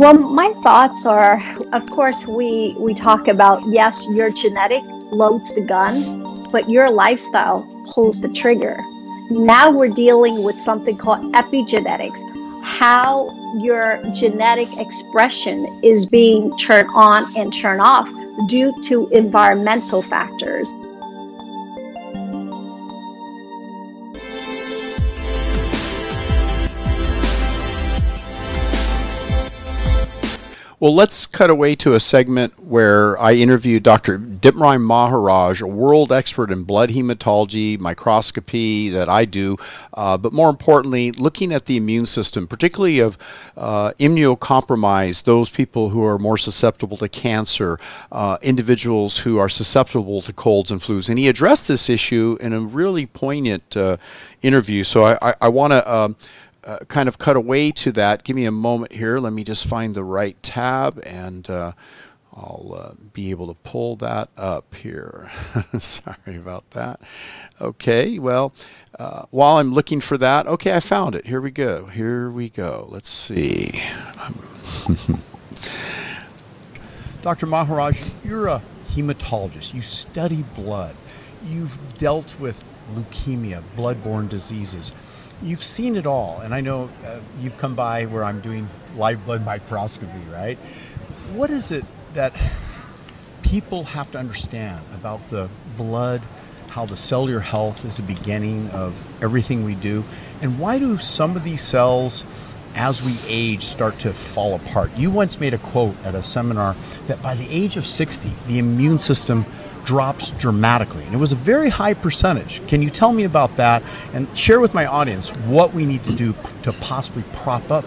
Well, my thoughts are, of course, we we talk about yes, your genetic loads the gun, but your lifestyle pulls the trigger. Now we're dealing with something called epigenetics, how your genetic expression is being turned on and turned off due to environmental factors. Well, let's cut away to a segment where I interviewed Dr. Dipnarine Maharaj, a world expert in blood hematology, microscopy that I do, uh, but more importantly, looking at the immune system, particularly of uh, immunocompromised, those people who are more susceptible to cancer, uh, individuals who are susceptible to colds and flus. And he addressed this issue in a really poignant uh, interview. So I, I, I want to um, uh, kind of cut away to that. Give me a moment here. Let me just find the right tab and uh, I'll uh, be able to pull that up here. Sorry about that. Okay, well, uh, while I'm looking for that, okay, I found it. Here we go. Here we go. Let's see. Dr. Maharaj, you're a hematologist. You study blood. You've dealt with leukemia, blood-borne diseases you've seen it all, and I know uh, you've come by where I'm doing live blood microscopy, right? What is it that people have to understand about the blood, how the cellular health is the beginning of everything we do, and why do some of these cells, as we age, start to fall apart? You once made a quote at a seminar that by the age of 60, the immune system drops dramatically. And it was a very high percentage. Can you tell me about that and share with my audience what we need to do to possibly prop up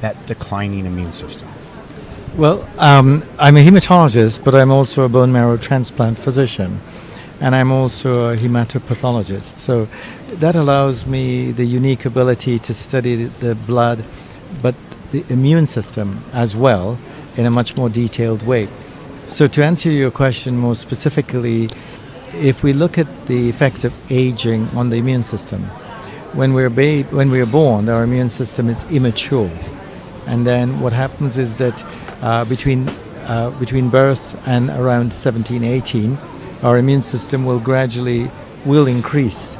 that declining immune system? Well, um, I'm a hematologist, but I'm also a bone marrow transplant physician. And I'm also a hematopathologist. So that allows me the unique ability to study the blood, but the immune system as well in a much more detailed way. So, to answer your question more specifically, if we look at the effects of aging on the immune system, when we're, ba- when we're born, our immune system is immature. And then what happens is that uh, between, uh, between birth and around 17, 18, our immune system will gradually will increase.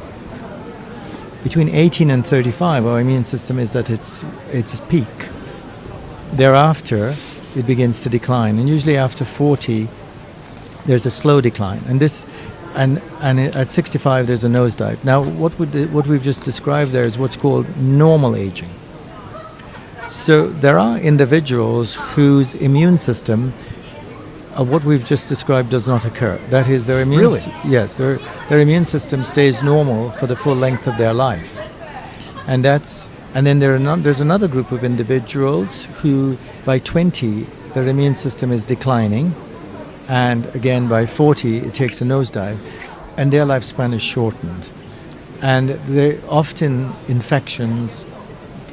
Between 18 and 35, our immune system is at its, its peak. Thereafter, it begins to decline. And usually after 40, there's a slow decline. And this, and and at 65, there's a nosedive. Now, what would the, what we've just described there is what's called normal aging. So there are individuals whose immune system of what we've just described does not occur. That is, their immune really? yes, their their immune system stays normal for the full length of their life, and that's and then there no, there's another group of individuals who, by 20, their immune system is declining, and again by 40, it takes a nosedive, and their lifespan is shortened. And they often infections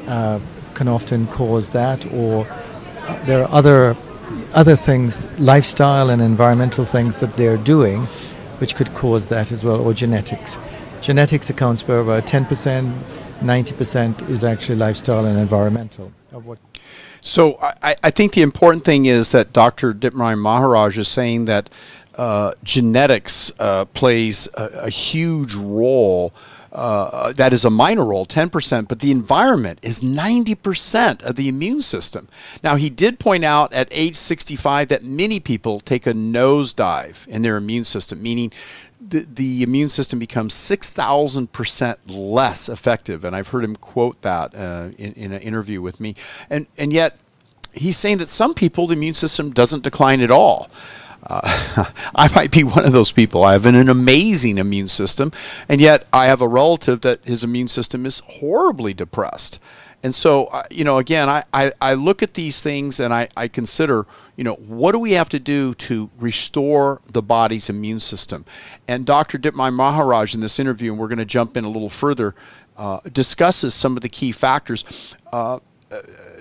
uh, can often cause that, or there are other other things, lifestyle and environmental things that they're doing, which could cause that as well, or genetics. Genetics accounts for about 10 percent 90% is actually lifestyle and environmental. So I, I, think the important thing is that Dr. Dipnarine Maharaj is saying that uh, genetics uh, plays a, a, huge role. Uh, that is a minor role, 10%, but the environment is 90% of the immune system. Now, he did point out at age 65 that many people take a nosedive in their immune system, meaning the, the immune system becomes 6,000% less effective. And I've heard him quote that uh, in, in an interview with me. And, and yet, he's saying that some people, the immune system doesn't decline at all. Uh, I might be one of those people. I have an, an, amazing immune system, and yet I have a relative that his immune system is horribly depressed. And so, uh, you know, again, I, I, I, look at these things and I, I consider, you know, what do we have to do to restore the body's immune system? And Dr. Dipnarine Maharaj in this interview, and we're going to jump in a little further, uh, discusses some of the key factors. Uh,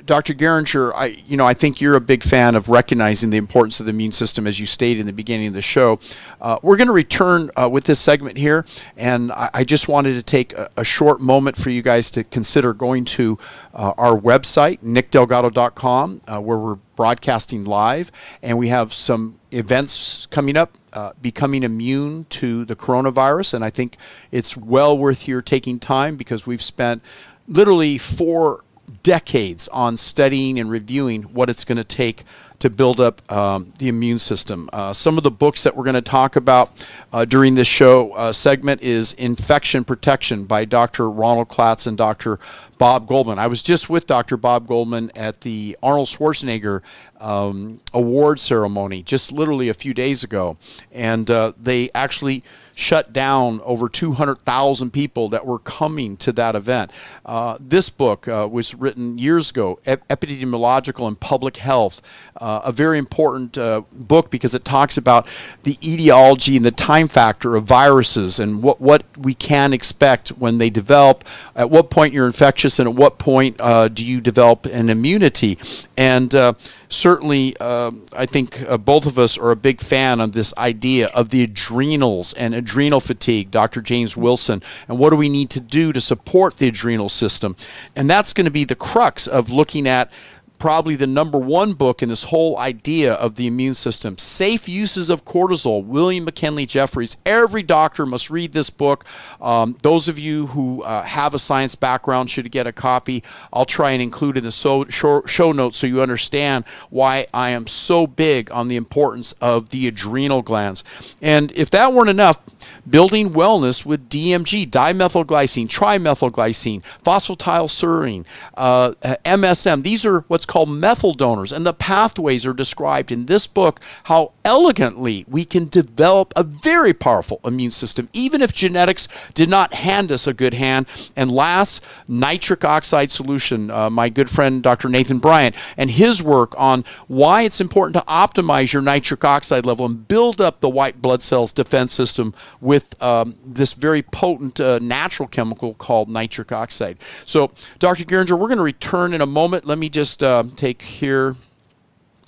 Dr. Geringer, I you know I think you're a big fan of recognizing the importance of the immune system, as you stated in the beginning of the show. Uh, we're going to return uh, with this segment here, and I, I just wanted to take a, a, short moment for you guys to consider going to uh, our website, nickdelgado.com, uh, where we're broadcasting live, and we have some events coming up. Uh, becoming immune to the coronavirus, and I think it's well worth your taking time because we've spent literally four decades on studying and reviewing what it's going to take to build up um, the immune system. Uh, some of the books that we're going to talk about uh, during this show uh, segment is Infection Protection by Dr. Ronald Klatz and Dr. Bob Goldman. I was just with Dr. Bob Goldman at the Arnold Schwarzenegger um, award ceremony just literally a few days ago, and uh, they actually shut down over 200,000 people that were coming to that event. Uh, this book uh, was written years ago, Epidemiological and Public Health, uh, a very important uh, book because it talks about the etiology and the time factor of viruses and what, what we can expect when they develop, at what point you're infectious, and at what point uh, do you develop an immunity. And uh, certainly, I think both of us are a big fan of this idea of the adrenals and adrenal fatigue, Dr. James Wilson, and what do we need to do to support the adrenal system. And that's going to be the crux of looking at probably the number one book in this whole idea of the immune system. Safe Uses of Cortisol, William McKinley Jefferies. Every doctor must read this book. Um, those of you who uh, have a science background should get a copy. I'll try and include in the so, show, show notes so you understand why I am so big on the importance of the adrenal glands. And if that weren't enough, building wellness with DMG, dimethylglycine, trimethylglycine, phosphatidylserine, uh, MSM. These are what's called methyl donors, and the pathways are described in this book how elegantly we can develop a very powerful immune system, even if genetics did not hand us a good hand. And last, nitric oxide solution. Uh, my good friend Dr. Nathan Bryan and his work on why it's important to optimize your nitric oxide level and build up the white blood cells defense system with um, this very potent uh, natural chemical called nitric oxide. So, Dr. Geringer, we're going to return in a moment. Let me just uh, take here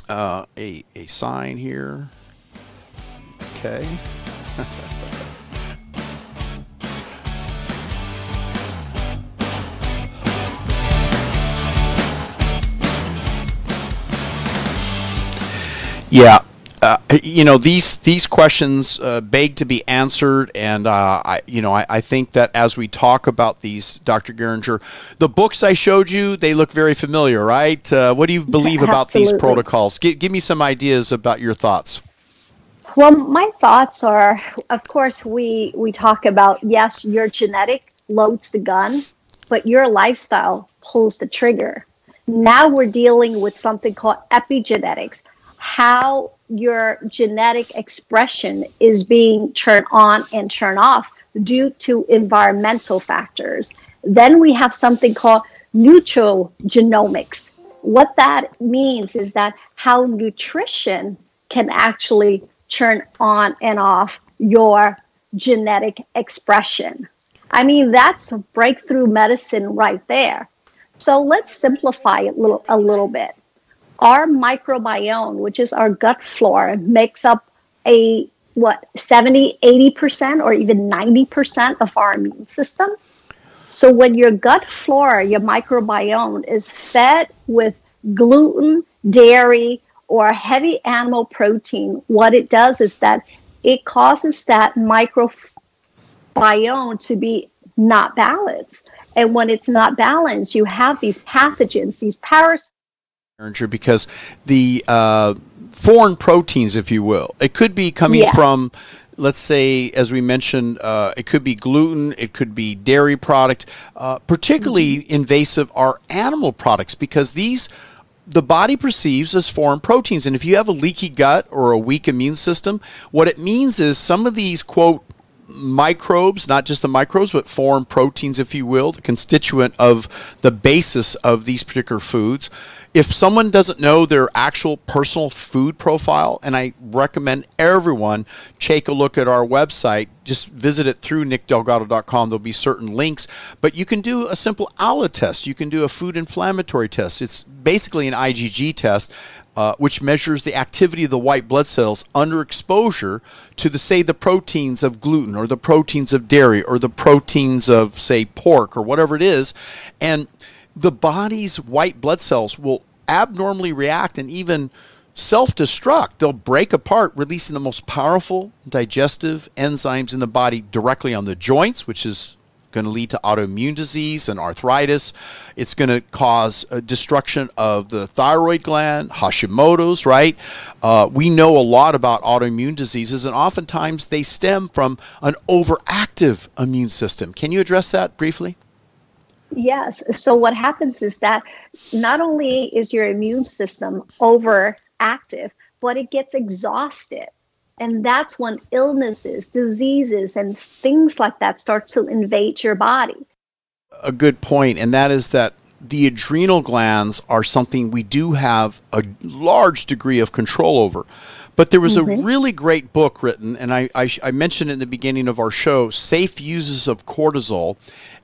uh, a, a sign here. Okay. yeah, uh, you know these these questions uh, beg to be answered, and uh, I you know I, I, think that as we talk about these, Dr. Geringer, the books I showed you they look very familiar, right? Uh, what do you believe about these protocols? G- give me some ideas about your thoughts. Well, my thoughts are, of course, we we talk about yes, your genetic loads the gun, but your lifestyle pulls the trigger. Now we're dealing with something called epigenetics. How your genetic expression is being turned on and turned off due to environmental factors. Then we have something called nutrigenomics. What that means is that how nutrition can actually turn on and off your genetic expression. I mean, that's breakthrough medicine right there. So let's simplify it a little, a little bit our microbiome, which is our gut flora, makes up a what 70, 80% or even 90% of our immune system. So when your gut flora, your microbiome is fed with gluten, dairy, or heavy animal protein, what it does is that it causes that microbiome to be not balanced. And when it's not balanced, you have these pathogens, these parasites because the uh, foreign proteins, if you will, it could be coming yeah. from let's say, as we mentioned, uh, it could be gluten, it could be dairy product. Uh, particularly mm-hmm. invasive are animal products because these the body perceives as foreign proteins. And if you have a leaky gut or a weak immune system, what it means is some of these quote microbes, not just the microbes, but foreign proteins, if you will, the constituent of the basis of these particular foods. If someone doesn't know their actual personal food profile, and I recommend everyone take a look at our website, just visit it through nickdelgado.com. There'll be certain links, but you can do a simple ALA test. You can do a food inflammatory test. It's basically an IgG test uh, which measures the activity of the white blood cells under exposure to the say the proteins of gluten or the proteins of dairy or the proteins of say pork or whatever it is. And the body's white blood cells will abnormally react and even self-destruct. They'll break apart releasing the most powerful digestive enzymes in the body directly on the joints which is going to lead to autoimmune disease and arthritis. It's going to cause destruction of the thyroid gland, Hashimoto's, right? Uh, we know a lot about autoimmune diseases, and oftentimes they stem from an overactive immune system. Can you address that briefly? Yes. So, what happens is that not only is your immune system overactive, but it gets exhausted and that's when illnesses diseases and things like that start to invade your body a good point and that is that the adrenal glands are something we do have a large degree of control over but there was mm-hmm. a really great book written, and I, I, I, mentioned in the beginning of our show, Safe Uses of Cortisol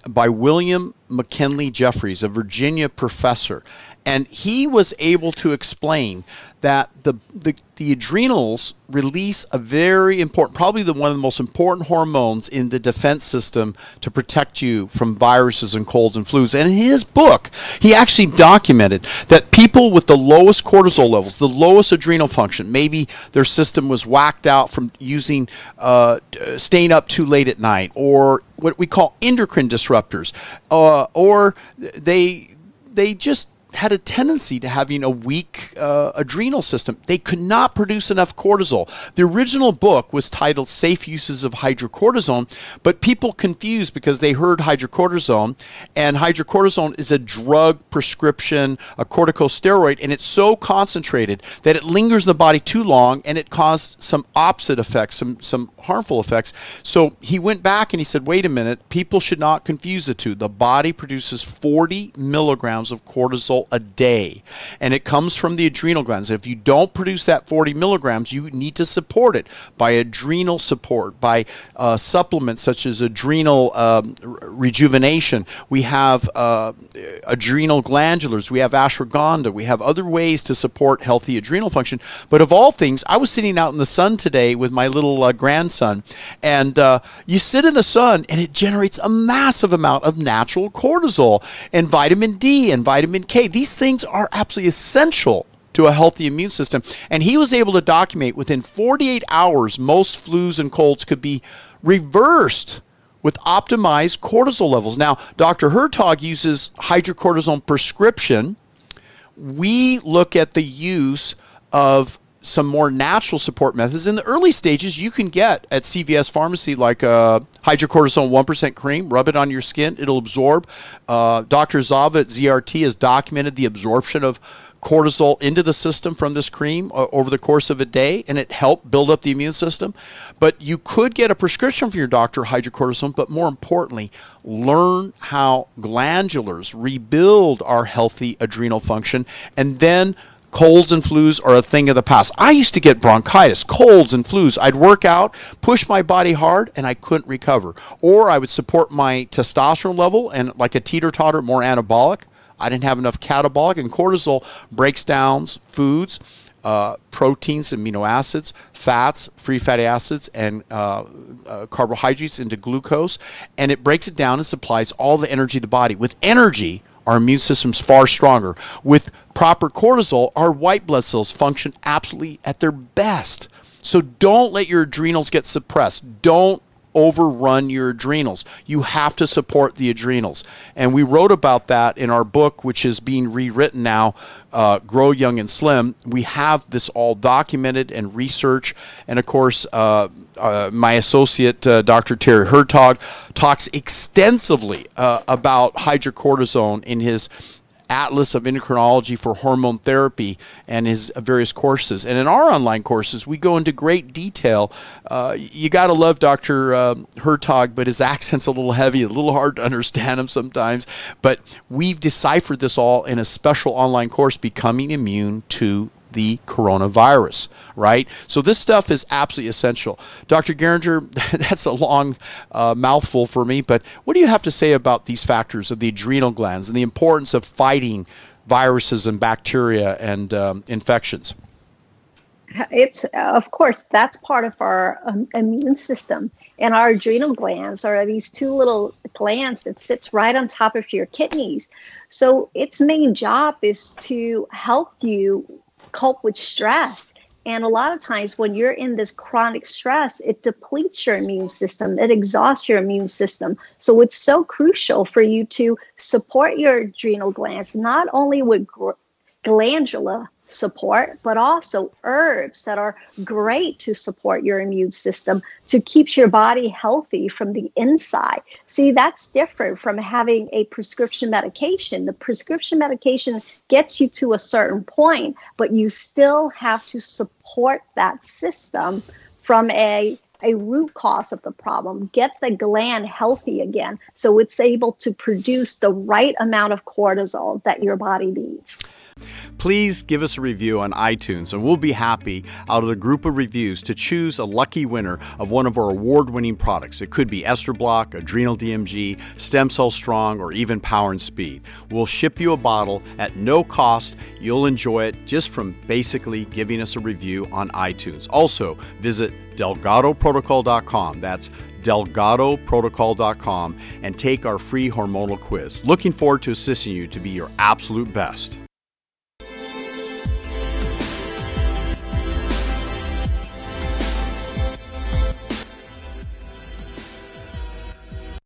by William McKinley Jefferies, a Virginia professor. And he was able to explain that the, the, the adrenals release a very important, probably the one of the most important hormones in the defense system to protect you from viruses and colds and flus. And in his book, he actually documented that people with the lowest cortisol levels, the lowest adrenal function, maybe their system was whacked out from using, uh, staying up too late at night, or what we call endocrine disruptors, uh, or they they just had a tendency to having a weak uh, adrenal system. They could not produce enough cortisol. The original book was titled Safe Uses of Hydrocortisone, but people confused because they heard hydrocortisone, and hydrocortisone is a drug prescription, a corticosteroid, and it's so concentrated that it lingers in the body too long and it caused some opposite effects, some, some harmful effects. So he went back and he said, wait a minute, people should not confuse the two. The body produces 40 milligrams of cortisol a day. And it comes from the adrenal glands. If you don't produce that 40 milligrams, you need to support it by adrenal support, by uh, supplements such as adrenal um, rejuvenation. We have uh, adrenal glandulars. We have ashwagandha. We have other ways to support healthy adrenal function. But of all things, I was sitting out in the sun today with my little uh, grandson, and uh, you sit in the sun and it generates a massive amount of natural cortisol and vitamin D and vitamin K these things are absolutely essential to a healthy immune system. And he was able to document within 48 hours, most flus and colds could be reversed with optimized cortisol levels. Now, Dr. Hertoghe uses hydrocortisone prescription. We look at the use of some more natural support methods. In the early stages, you can get at CVS pharmacy like a uh, hydrocortisone 1% cream, rub it on your skin, it'll absorb. Uh, Dr. Zava at ZRT has documented the absorption of cortisol into the system from this cream uh, over the course of a day, and it helped build up the immune system. But you could get a prescription from your doctor, hydrocortisone, but more importantly, learn how glandulars rebuild our healthy adrenal function, and then colds and flus are a thing of the past. I used to get bronchitis, colds and flus. I'd work out, push my body hard, and I couldn't recover. Or I would support my testosterone level and like a teeter totter, more anabolic. I didn't have enough catabolic, and cortisol breaks down foods. Uh, proteins, amino acids, fats, free fatty acids, and uh, uh, carbohydrates into glucose, and it breaks it down and supplies all the energy to the body. With energy, our immune system's far stronger. With proper cortisol, our white blood cells function absolutely at their best. So don't let your adrenals get suppressed. Don't overrun your adrenals. You have to support the adrenals. And we wrote about that in our book, which is being rewritten now, uh, Grow Young and Slim. We have this all documented and research. And of course, uh, uh, my associate, uh, Dr. Terry Hertoghe, talks extensively uh, about hydrocortisone in his atlas of endocrinology for hormone therapy and his various courses. And in our online courses, we go into great detail. Uh, you got to love Dr. Uh, Hertoghe, but his accent's a little heavy, a little hard to understand him sometimes. But we've deciphered this all in a special online course, Becoming Immune to the coronavirus, right? So this stuff is absolutely essential. Dr. Geringer, that's a long uh, mouthful for me, but what do you have to say about these factors of the adrenal glands and the importance of fighting viruses and bacteria and um, infections? It's, of course, that's part of our um, immune system. And our adrenal glands are these two little glands that sits right on top of your kidneys. So its main job is to help you cope with stress. And a lot of times, when you're in this chronic stress, it depletes your immune system, it exhausts your immune system. So, it's so crucial for you to support your adrenal glands, not only with glandular support, but also herbs that are great to support your immune system to keep your body healthy from the inside. See, that's different from having a prescription medication. The prescription medication gets you to a certain point, but you still have to support that system from a a root cause of the problem, get the gland healthy again so it's able to produce the right amount of cortisol that your body needs please give us a review on iTunes, and we'll be happy out of the group of reviews to choose a lucky winner of one of our award winning products. It could be Estro Block, Adrenal DMG, Stem Cell Strong, or even Power and Speed. We'll ship you a bottle at no cost. You'll enjoy it just from basically giving us a review on iTunes. Also, visit DelgadoProtocol.com. That's DelgadoProtocol.com and take our free hormonal quiz. Looking forward to assisting you to be your absolute best.